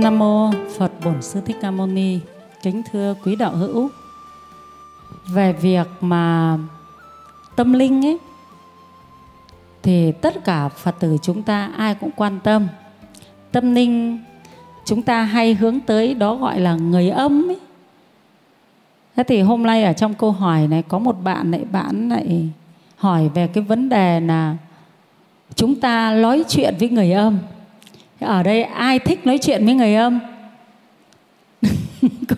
Nam mô Phật Bổn Sư Thích Ca Mâu Ni. Kính thưa quý đạo hữu. Về việc mà tâm linh ấy, thì tất cả Phật tử chúng ta ai cũng quan tâm. Tâm linh chúng ta hay hướng tới đó gọi là người âm ấy. Thế thì hôm nay ở trong câu hỏi này có một bạn lại bạn lại hỏi về cái vấn đề là chúng ta nói chuyện với người âm ở đây ai thích nói chuyện với người âm?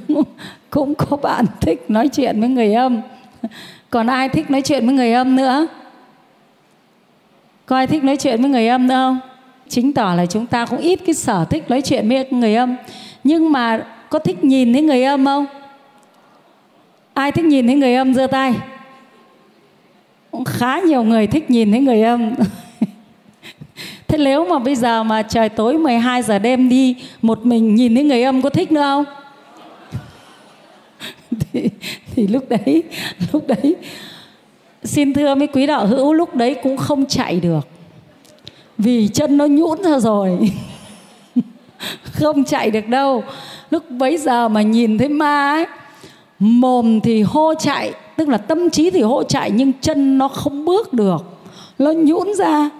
Cũng, cũng có bạn thích nói chuyện với người âm. Còn ai thích nói chuyện với người âm nữa? Có ai thích nói chuyện với người âm nữa không? Chính tỏ là chúng ta cũng ít cái sở thích nói chuyện với người âm. Nhưng mà có thích nhìn thấy người âm không? Ai thích nhìn thấy người âm giơ tay? Cũng khá nhiều người thích nhìn thấy người âm. nếu mà bây giờ mà trời tối 12 giờ đêm đi một mình nhìn thấy người âm có thích nữa không? thì, thì lúc đấy lúc đấy xin thưa mấy quý đạo hữu lúc đấy cũng không chạy được. Vì chân nó nhũn ra rồi. Không chạy được đâu. Lúc bấy giờ mà nhìn thấy ma ấy mồm thì hô chạy tức là tâm trí thì hô chạy nhưng chân nó không bước được. Nó nhũn ra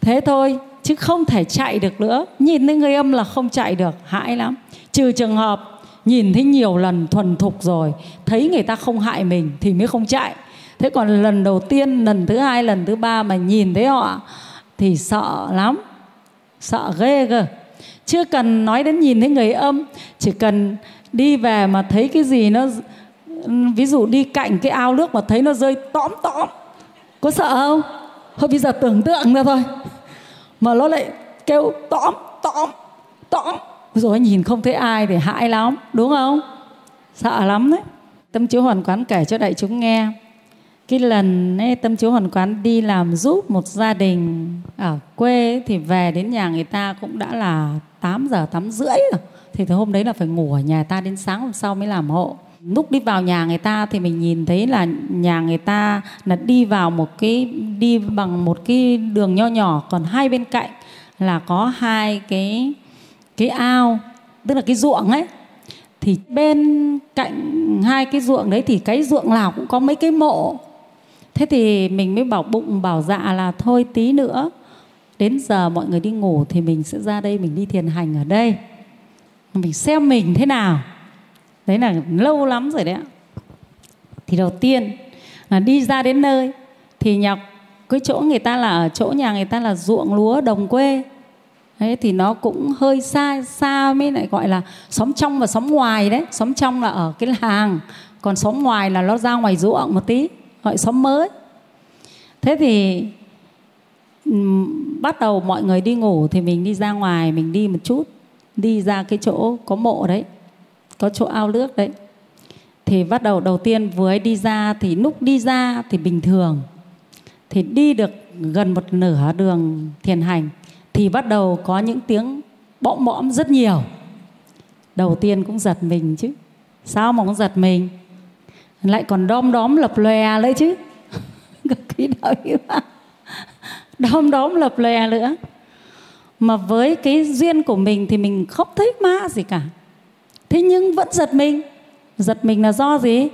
thế thôi, chứ không thể chạy được nữa. Nhìn thấy người âm là không chạy được, hãi lắm. Trừ trường hợp, nhìn thấy nhiều lần thuần thục rồi, thấy người ta không hại mình thì mới không chạy. Thế còn lần đầu tiên, lần thứ hai, lần thứ ba mà nhìn thấy họ thì sợ lắm. Sợ ghê cơ. Chưa cần nói đến nhìn thấy người âm, chỉ cần đi về mà thấy cái gì nó ví dụ đi cạnh cái ao nước mà thấy nó rơi tõm tõm. Có sợ không? Thôi bây giờ tưởng tượng ra thôi. Mà nó lại kêu tõm tõm tõm. Rồi nhìn không thấy ai thì hại lắm đúng không? Sợ lắm đấy. Tâm chiếu hoàn quán kể cho đại chúng nghe. Cái lần ấy, tâm chiếu hoàn quán đi làm giúp một gia đình ở quê thì về đến nhà người ta cũng đã là 8 giờ 8 rưỡi rồi. Thì từ hôm đấy là phải ngủ ở nhà ta đến sáng hôm sau mới làm hộ lúc đi vào nhà người ta thì mình nhìn thấy là nhà người ta là đi vào một cái, đi bằng một cái đường nho nhỏ, còn hai bên cạnh là có hai cái cái ao, tức là cái ruộng ấy. Thì bên cạnh hai cái ruộng đấy thì cái ruộng nào cũng có mấy cái mộ. Thế thì mình mới bảo bụng, bảo dạ là thôi tí nữa, đến giờ mọi người đi ngủ thì mình sẽ ra đây, mình đi thiền hành ở đây. Mình xem mình thế nào đấy là lâu lắm rồi đấy ạ. Thì đầu tiên là đi ra đến nơi, thì nhọc, cái chỗ người ta là ở chỗ nhà người ta là ruộng lúa đồng quê. Đấy, thì nó cũng hơi xa xa mới lại gọi là xóm trong và xóm ngoài đấy. Xóm trong là ở cái làng, còn xóm ngoài là nó ra ngoài ruộng một tí, gọi xóm mới. Thế thì bắt đầu mọi người đi ngủ thì mình đi ra ngoài, mình đi một chút, đi ra cái chỗ có mộ đấy có chỗ ao nước đấy. Thì bắt đầu đầu tiên vừa ấy đi ra thì lúc đi ra thì bình thường. Thì đi được gần một nửa đường thiền hành thì bắt đầu có những tiếng bõm bõm rất nhiều. Đầu tiên cũng giật mình chứ. Sao mà cũng giật mình? Lại còn đom đóm lập lòe nữa chứ. Cái đợi đom đóm lập lòe nữa. Mà với cái duyên của mình thì mình không thích ma gì cả thế nhưng vẫn giật mình. Giật mình là do gì?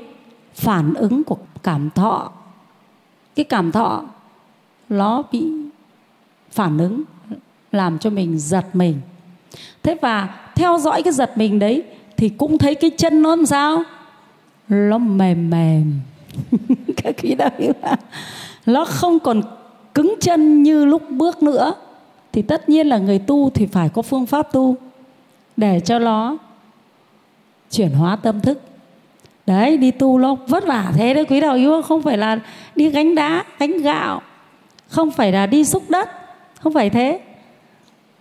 Phản ứng của cảm thọ. Cái cảm thọ, nó bị phản ứng, làm cho mình giật mình. Thế và theo dõi cái giật mình đấy, thì cũng thấy cái chân nó làm sao? Nó mềm mềm. Các khí đạo nó không còn cứng chân như lúc bước nữa. Thì tất nhiên là người tu thì phải có phương pháp tu để cho nó chuyển hóa tâm thức. Đấy, đi tu nó vất vả thế đấy quý đạo yêu không phải là đi gánh đá, gánh gạo, không phải là đi xúc đất, không phải thế.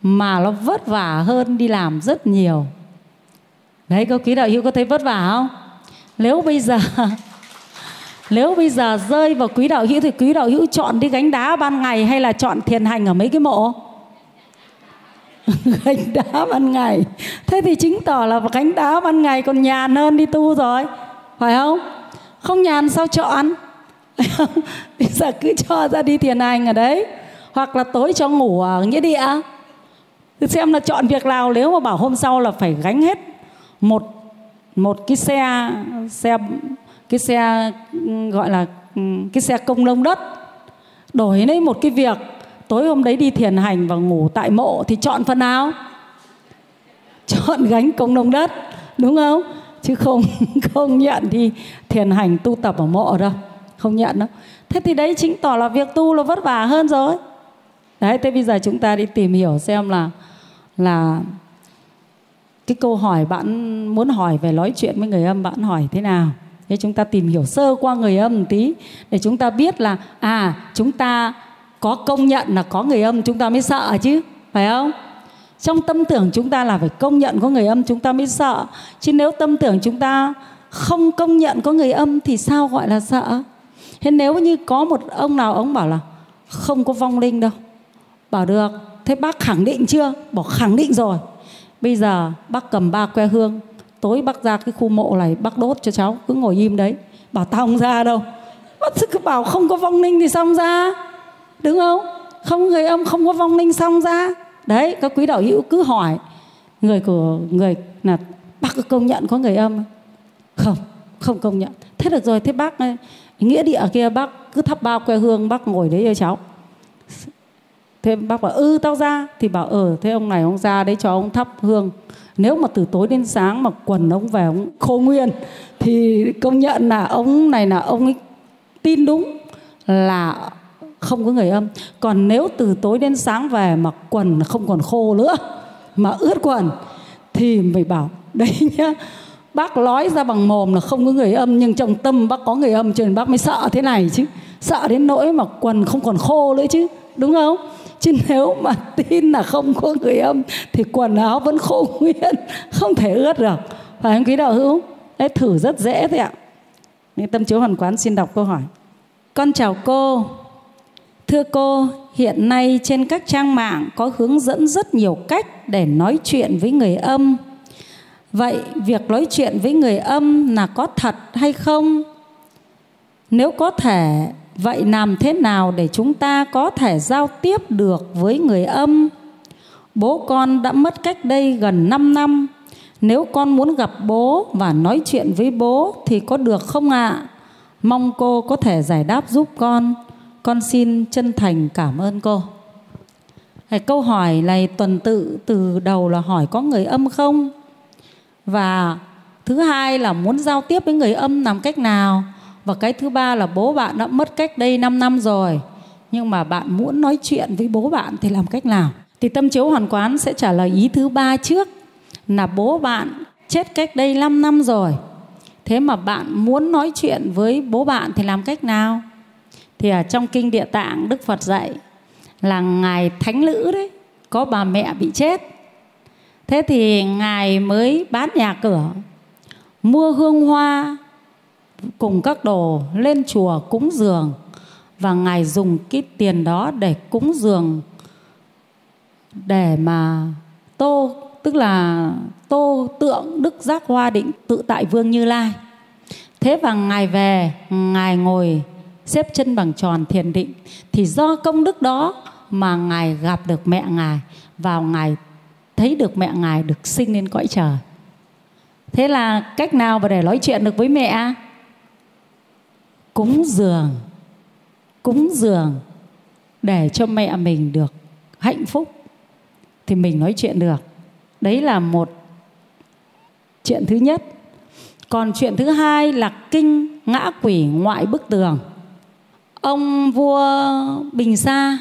Mà nó vất vả hơn đi làm rất nhiều. Đấy, có quý đạo hữu có thấy vất vả không? Nếu bây giờ, nếu bây giờ rơi vào quý đạo hữu thì quý đạo hữu chọn đi gánh đá ban ngày hay là chọn thiền hành ở mấy cái mộ? gánh đá ban ngày. Thế thì chứng tỏ là gánh đá ban ngày còn nhàn hơn đi tu rồi. Phải không? Không nhàn sao chọn bây giờ cứ cho ra đi thiền hành ở đấy. Hoặc là tối cho ngủ ở nghĩa địa. Xem là chọn việc nào. Nếu mà bảo hôm sau là phải gánh hết một một cái xe xe, cái xe, gọi là, cái xe công nông đất, đổi lấy một cái việc tối hôm đấy đi thiền hành và ngủ tại mộ thì chọn phần nào? Chọn gánh công nông đất, đúng không? Chứ không không nhận thì thiền hành tu tập ở mộ đâu. Không nhận đâu. Thế thì đấy chính tỏ là việc tu là vất vả hơn rồi. Đấy, thế bây giờ chúng ta đi tìm hiểu xem là là cái câu hỏi bạn muốn hỏi về nói chuyện với người âm bạn hỏi thế nào. Để chúng ta tìm hiểu sơ qua người âm một tí, để chúng ta biết là à chúng ta có công nhận là có người âm chúng ta mới sợ chứ, phải không? Trong tâm tưởng chúng ta là phải công nhận có người âm chúng ta mới sợ. Chứ nếu tâm tưởng chúng ta không công nhận có người âm thì sao gọi là sợ? Thế nếu như có một ông nào, ông bảo là không có vong linh đâu. Bảo được, thế bác khẳng định chưa? Bảo khẳng định rồi. Bây giờ bác cầm ba que hương, tối bác ra cái khu mộ này, bác đốt cho cháu, cứ ngồi im đấy. Bảo tao không ra đâu. Bác cứ bảo không có vong linh thì xong ra? Đúng không? Không, người âm không có vong linh xong ra. Đấy, các quý đạo hữu cứ hỏi, người của, người là bác có công nhận có người âm không? Không công nhận. Thế được rồi, thế bác ờ, nghĩa địa kia bác cứ thắp bao que hương, bác ngồi đấy cho cháu. Thế bác bảo ừ tao ra. Thì bảo ờ thế ông này ông ra đấy cho ông thắp hương. Nếu mà từ tối đến sáng mà quần ông về ông khô nguyên, thì công nhận là ông này là ông ấy tin đúng là không có người âm. Còn nếu từ tối đến sáng về mà quần không còn khô nữa, mà ướt quần, thì mày bảo, đấy nhá, bác nói ra bằng mồm là không có người âm, nhưng trong tâm bác có người âm cho nên bác mới sợ thế này chứ. Sợ đến nỗi mà quần không còn khô nữa chứ, đúng không? Chứ nếu mà tin là không có người âm, thì quần áo vẫn khô nguyên, không thể ướt được. Phải không, quý đạo hữu? Đấy, thử rất dễ thôi ạ. Tâm chiếu hoàn quán xin đọc câu hỏi. Con chào cô thưa cô, hiện nay trên các trang mạng có hướng dẫn rất nhiều cách để nói chuyện với người âm. Vậy việc nói chuyện với người âm là có thật hay không? Nếu có thể, vậy làm thế nào để chúng ta có thể giao tiếp được với người âm? Bố con đã mất cách đây gần 5 năm. Nếu con muốn gặp bố và nói chuyện với bố thì có được không ạ? À? mong cô có thể giải đáp giúp con con xin chân thành cảm ơn cô. Cái câu hỏi này tuần tự từ đầu là hỏi có người âm không? Và thứ hai là muốn giao tiếp với người âm làm cách nào? Và cái thứ ba là bố bạn đã mất cách đây 5 năm rồi, nhưng mà bạn muốn nói chuyện với bố bạn thì làm cách nào? Thì tâm chiếu hoàn quán sẽ trả lời ý thứ ba trước, là bố bạn chết cách đây 5 năm rồi. Thế mà bạn muốn nói chuyện với bố bạn thì làm cách nào? Thì ở trong kinh địa tạng, đức phật dạy là ngài thánh lữ đấy, có bà mẹ bị chết. Thế thì ngài mới bán nhà cửa, mua hương hoa cùng các đồ lên chùa cúng dường và ngài dùng cái tiền đó để cúng dường để mà tô, tức là tô tượng đức giác hoa định tự tại vương như lai. Thế và ngài về, ngài ngồi xếp chân bằng tròn thiền định, thì do công đức đó mà ngài gặp được mẹ ngài vào ngài thấy được mẹ ngài được sinh lên cõi trời. Thế là cách nào mà để nói chuyện được với mẹ? Cúng dường cúng dường để cho mẹ mình được hạnh phúc. Thì mình nói chuyện được. Đấy là một chuyện thứ nhất. Còn chuyện thứ hai là kinh ngã quỷ ngoại bức tường ông vua bình sa,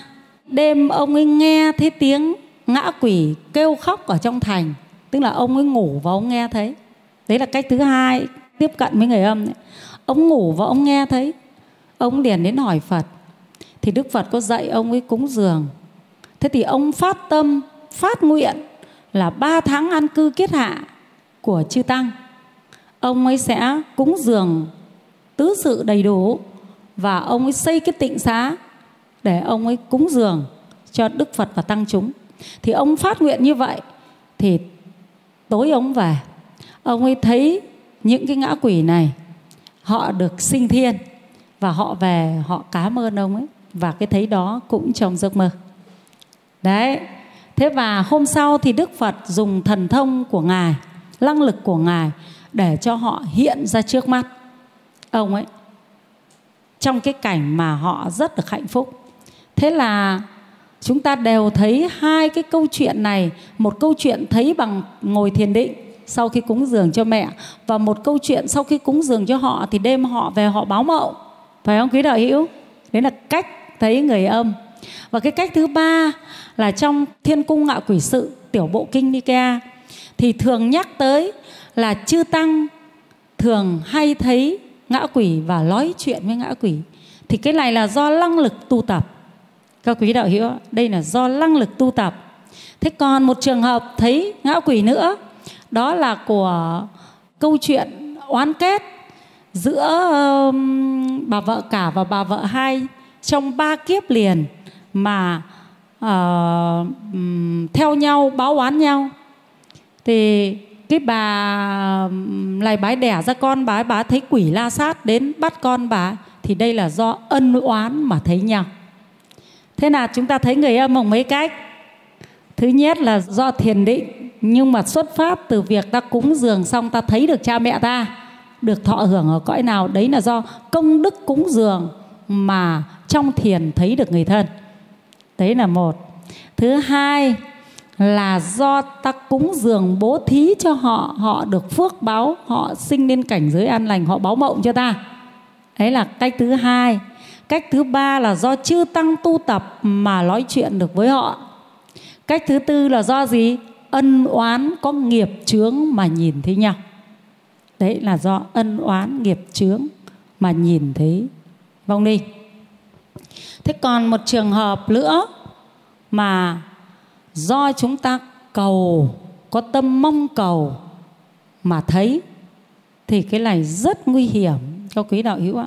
đêm ông ấy nghe thấy tiếng ngã quỷ kêu khóc ở trong thành. Tức là ông ấy ngủ và ông nghe thấy. Đấy là cách thứ hai tiếp cận với người âm ấy. ông ngủ và ông nghe thấy. Ông liền đến hỏi phật. Thì đức phật có dạy ông ấy cúng dường. Thế thì ông phát tâm, phát nguyện là ba tháng an cư kiết hạ của chư tăng. Ông ấy sẽ cúng dường tứ sự đầy đủ và ông ấy xây cái tịnh xá để ông ấy cúng dường cho đức phật và tăng chúng. Thì ông phát nguyện như vậy, thì tối ông về, ông ấy thấy những cái ngã quỷ này, họ được sinh thiên và họ về, họ cảm ơn ông ấy. Và cái thấy đó cũng trong giấc mơ. Đấy, thế và hôm sau thì đức phật dùng thần thông của ngài, năng lực của ngài để cho họ hiện ra trước mắt. Ông ấy trong cái cảnh mà họ rất được hạnh phúc. Thế là chúng ta đều thấy hai cái câu chuyện này, một câu chuyện thấy bằng ngồi thiền định sau khi cúng dường cho mẹ và một câu chuyện sau khi cúng dường cho họ thì đêm họ về họ báo mộng phải không quý đạo hữu? Đấy là cách thấy người âm. Và cái cách thứ ba là trong thiên cung ngạo quỷ sự, tiểu bộ kinh Nikea, thì thường nhắc tới là chư tăng thường hay thấy ngã quỷ và nói chuyện với ngã quỷ thì cái này là do năng lực tu tập. Các quý đạo hữu đây là do năng lực tu tập. Thế còn một trường hợp thấy ngã quỷ nữa đó là của câu chuyện oán kết giữa um, bà vợ cả và bà vợ hai trong ba kiếp liền mà uh, um, theo nhau báo oán nhau. Thì cái bà này bái đẻ ra con, bà bà thấy quỷ la sát đến bắt con bà thì đây là do ân oán mà thấy nhau. Thế nào chúng ta thấy người âm bằng mấy cách. Thứ nhất là do thiền định, nhưng mà xuất phát từ việc ta cúng dường xong ta thấy được cha mẹ ta, được thọ hưởng ở cõi nào, đấy là do công đức cúng dường mà trong thiền thấy được người thân. Đấy là một. Thứ hai là do ta cúng dường bố thí cho họ họ được phước báo, họ sinh lên cảnh giới an lành, họ báo mộng cho ta. Đấy là cách thứ hai. Cách thứ ba là do chư tăng tu tập mà nói chuyện được với họ. Cách thứ tư là do gì? Ân oán có nghiệp chướng mà nhìn thấy nhau. Đấy là do ân oán nghiệp chướng mà nhìn thấy. Vong đi. Thế còn một trường hợp nữa mà do chúng ta cầu, có tâm mong cầu mà thấy, thì cái này rất nguy hiểm cho quý đạo hữu ạ.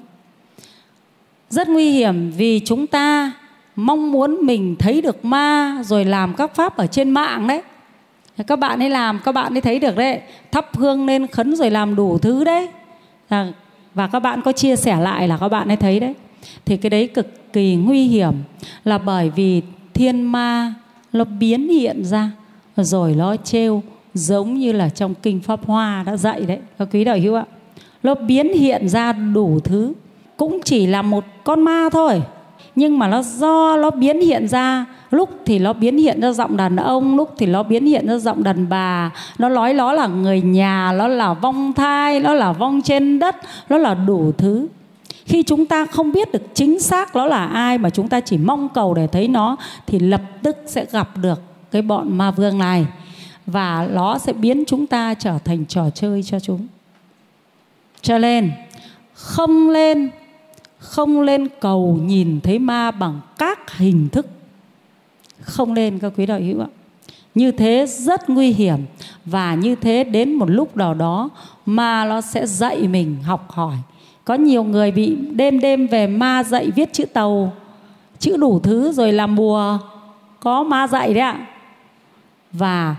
Rất nguy hiểm vì chúng ta mong muốn mình thấy được ma rồi làm các pháp ở trên mạng đấy. Các bạn ấy làm, các bạn ấy thấy được đấy. Thắp hương lên khấn rồi làm đủ thứ đấy. Và các bạn có chia sẻ lại là các bạn ấy thấy đấy. Thì cái đấy cực kỳ nguy hiểm là bởi vì thiên ma nó biến hiện ra. Rồi nó trêu giống như là trong kinh pháp hoa đã dạy đấy. Các quý đạo hữu ạ. Nó biến hiện ra đủ thứ. Cũng chỉ là một con ma thôi. Nhưng mà nó do nó biến hiện ra. Lúc thì nó biến hiện ra giọng đàn ông, lúc thì nó biến hiện ra giọng đàn bà. Nó nói nó là người nhà, nó là vong thai, nó là vong trên đất, nó là đủ thứ khi chúng ta không biết được chính xác nó là ai mà chúng ta chỉ mong cầu để thấy nó, thì lập tức sẽ gặp được cái bọn ma vương này. Và nó sẽ biến chúng ta trở thành trò chơi cho chúng. Cho nên không lên không lên cầu nhìn thấy ma bằng các hình thức. Không lên các quý đạo hữu ạ. Như thế rất nguy hiểm. Và như thế đến một lúc nào đó, ma nó sẽ dạy mình học hỏi có nhiều người bị đêm đêm về ma dạy viết chữ tàu, chữ đủ thứ rồi làm bùa. Có ma dạy đấy ạ. Và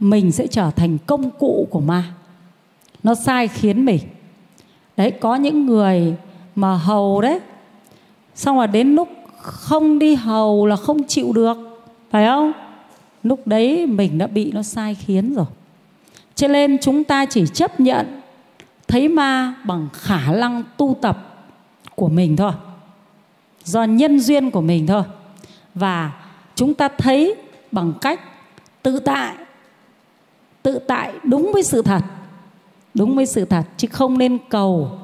mình sẽ trở thành công cụ của ma. Nó sai khiến mình. Đấy, có những người mà hầu đấy. Xong rồi đến lúc không đi hầu là không chịu được, phải không? Lúc đấy mình đã bị nó sai khiến rồi. Cho nên chúng ta chỉ chấp nhận thấy ma bằng khả năng tu tập của mình thôi, do nhân duyên của mình thôi. Và chúng ta thấy bằng cách tự tại tự tại đúng với sự thật, đúng với sự thật chứ không nên cầu.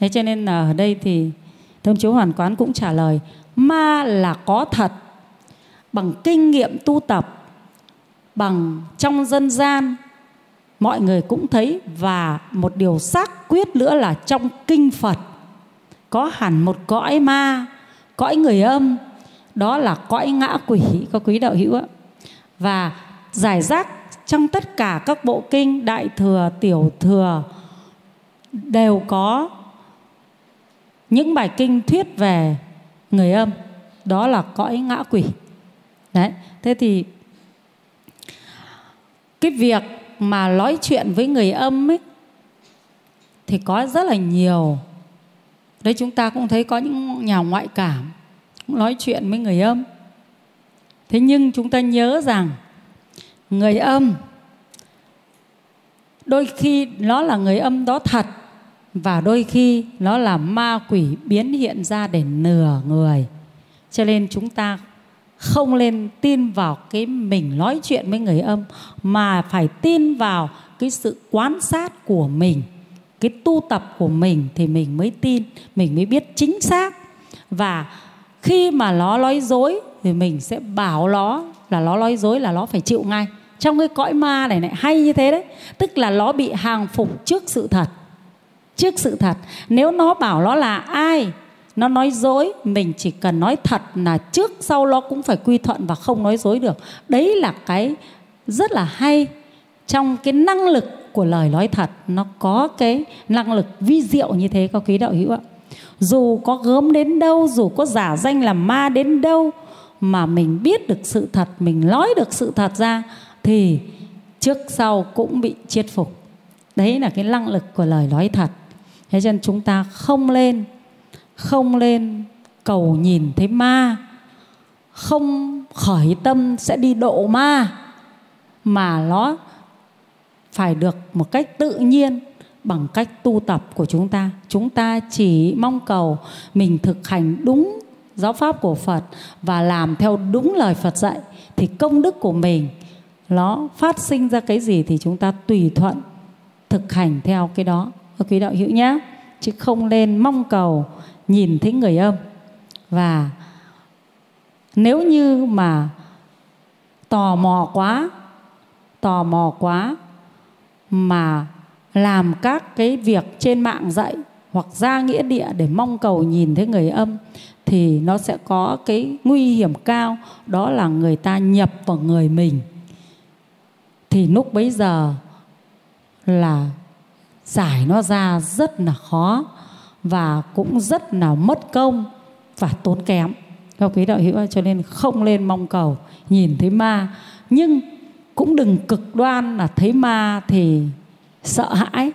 Thế cho nên ở đây thì thơm chiếu hoàn quán cũng trả lời, ma là có thật bằng kinh nghiệm tu tập, bằng trong dân gian mọi người cũng thấy và một điều xác quyết nữa là trong kinh Phật có hẳn một cõi ma, cõi người âm, đó là cõi ngã quỷ có quý đạo hữu ạ. Và giải rác trong tất cả các bộ kinh đại thừa, tiểu thừa đều có những bài kinh thuyết về người âm, đó là cõi ngã quỷ. Đấy, thế thì cái việc mà nói chuyện với người âm ấy, thì có rất là nhiều. Đấy, chúng ta cũng thấy có những nhà ngoại cảm cũng nói chuyện với người âm. Thế nhưng chúng ta nhớ rằng người âm, đôi khi nó là người âm đó thật và đôi khi nó là ma quỷ biến hiện ra để nửa người. Cho nên chúng ta không nên tin vào cái mình nói chuyện với người âm, mà phải tin vào cái sự quan sát của mình. Cái tu tập của mình thì mình mới tin, mình mới biết chính xác. Và khi mà nó nói dối thì mình sẽ bảo nó là nó nói dối là nó phải chịu ngay. Trong cái cõi ma này này, hay như thế đấy. Tức là nó bị hàng phục trước sự thật. Trước sự thật. Nếu nó bảo nó là ai nó nói dối, mình chỉ cần nói thật là trước sau nó cũng phải quy thuận và không nói dối được. Đấy là cái rất là hay trong cái năng lực của lời nói thật. Nó có cái năng lực vi diệu như thế, có quý đạo hữu ạ. Dù có gớm đến đâu, dù có giả danh là ma đến đâu mà mình biết được sự thật, mình nói được sự thật ra thì trước sau cũng bị chiết phục. Đấy là cái năng lực của lời nói thật. Thế nên chúng ta không lên không lên cầu nhìn thấy ma. Không khởi tâm sẽ đi độ ma. Mà nó phải được một cách tự nhiên bằng cách tu tập của chúng ta. Chúng ta chỉ mong cầu mình thực hành đúng giáo pháp của phật và làm theo đúng lời phật dạy thì công đức của mình nó phát sinh ra cái gì thì chúng ta tùy thuận thực hành theo cái đó. Quý đạo hữu nhé, chứ không nên mong cầu nhìn thấy người âm. Và nếu như mà tò mò quá, tò mò quá mà làm các cái việc trên mạng dạy hoặc ra nghĩa địa để mong cầu nhìn thấy người âm, thì nó sẽ có cái nguy hiểm cao, đó là người ta nhập vào người mình. Thì lúc bấy giờ là giải nó ra rất là khó và cũng rất là mất công và tốn kém. Các quý đạo hữu cho nên không nên mong cầu nhìn thấy ma. Nhưng cũng đừng cực đoan là thấy ma thì sợ hãi.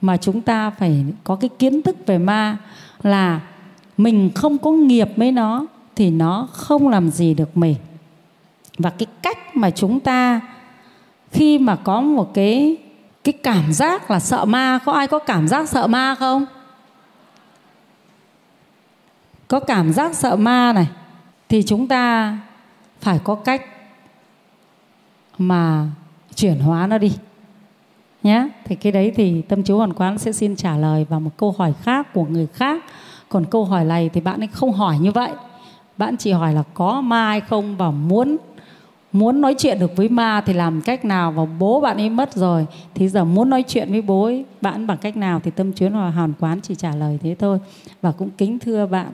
Mà chúng ta phải có cái kiến thức về ma là mình không có nghiệp với nó thì nó không làm gì được mình. Và cái cách mà chúng ta khi mà có một cái cái cảm giác là sợ ma, có ai có cảm giác sợ ma không? Có cảm giác sợ ma này, thì chúng ta phải có cách mà chuyển hóa nó đi. Nhé thì cái đấy thì tâm chú hoàn quán sẽ xin trả lời vào một câu hỏi khác của người khác. Còn câu hỏi này thì bạn ấy không hỏi như vậy. Bạn chỉ hỏi là có ma hay không và muốn muốn nói chuyện được với ma thì làm cách nào và bố bạn ấy mất rồi? Thì giờ muốn nói chuyện với bố ấy, bạn bằng cách nào thì tâm chuyến và hòn quán chỉ trả lời thế thôi. Và cũng kính thưa bạn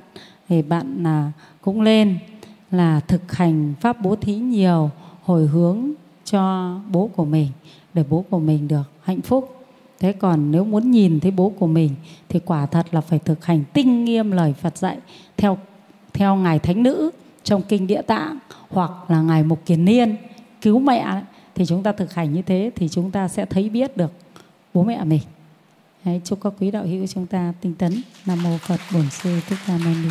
thì bạn là cũng lên là thực hành pháp bố thí nhiều hồi hướng cho bố của mình để bố của mình được hạnh phúc. Thế còn nếu muốn nhìn thấy bố của mình thì quả thật là phải thực hành tinh nghiêm lời Phật dạy theo theo ngài thánh nữ trong kinh địa tạng hoặc là ngài mục kiền niên cứu mẹ thì chúng ta thực hành như thế thì chúng ta sẽ thấy biết được bố mẹ mình. Đấy, chúc các quý đạo hữu chúng ta tinh tấn. Nam mô phật bổn sư thích ca mâu ni.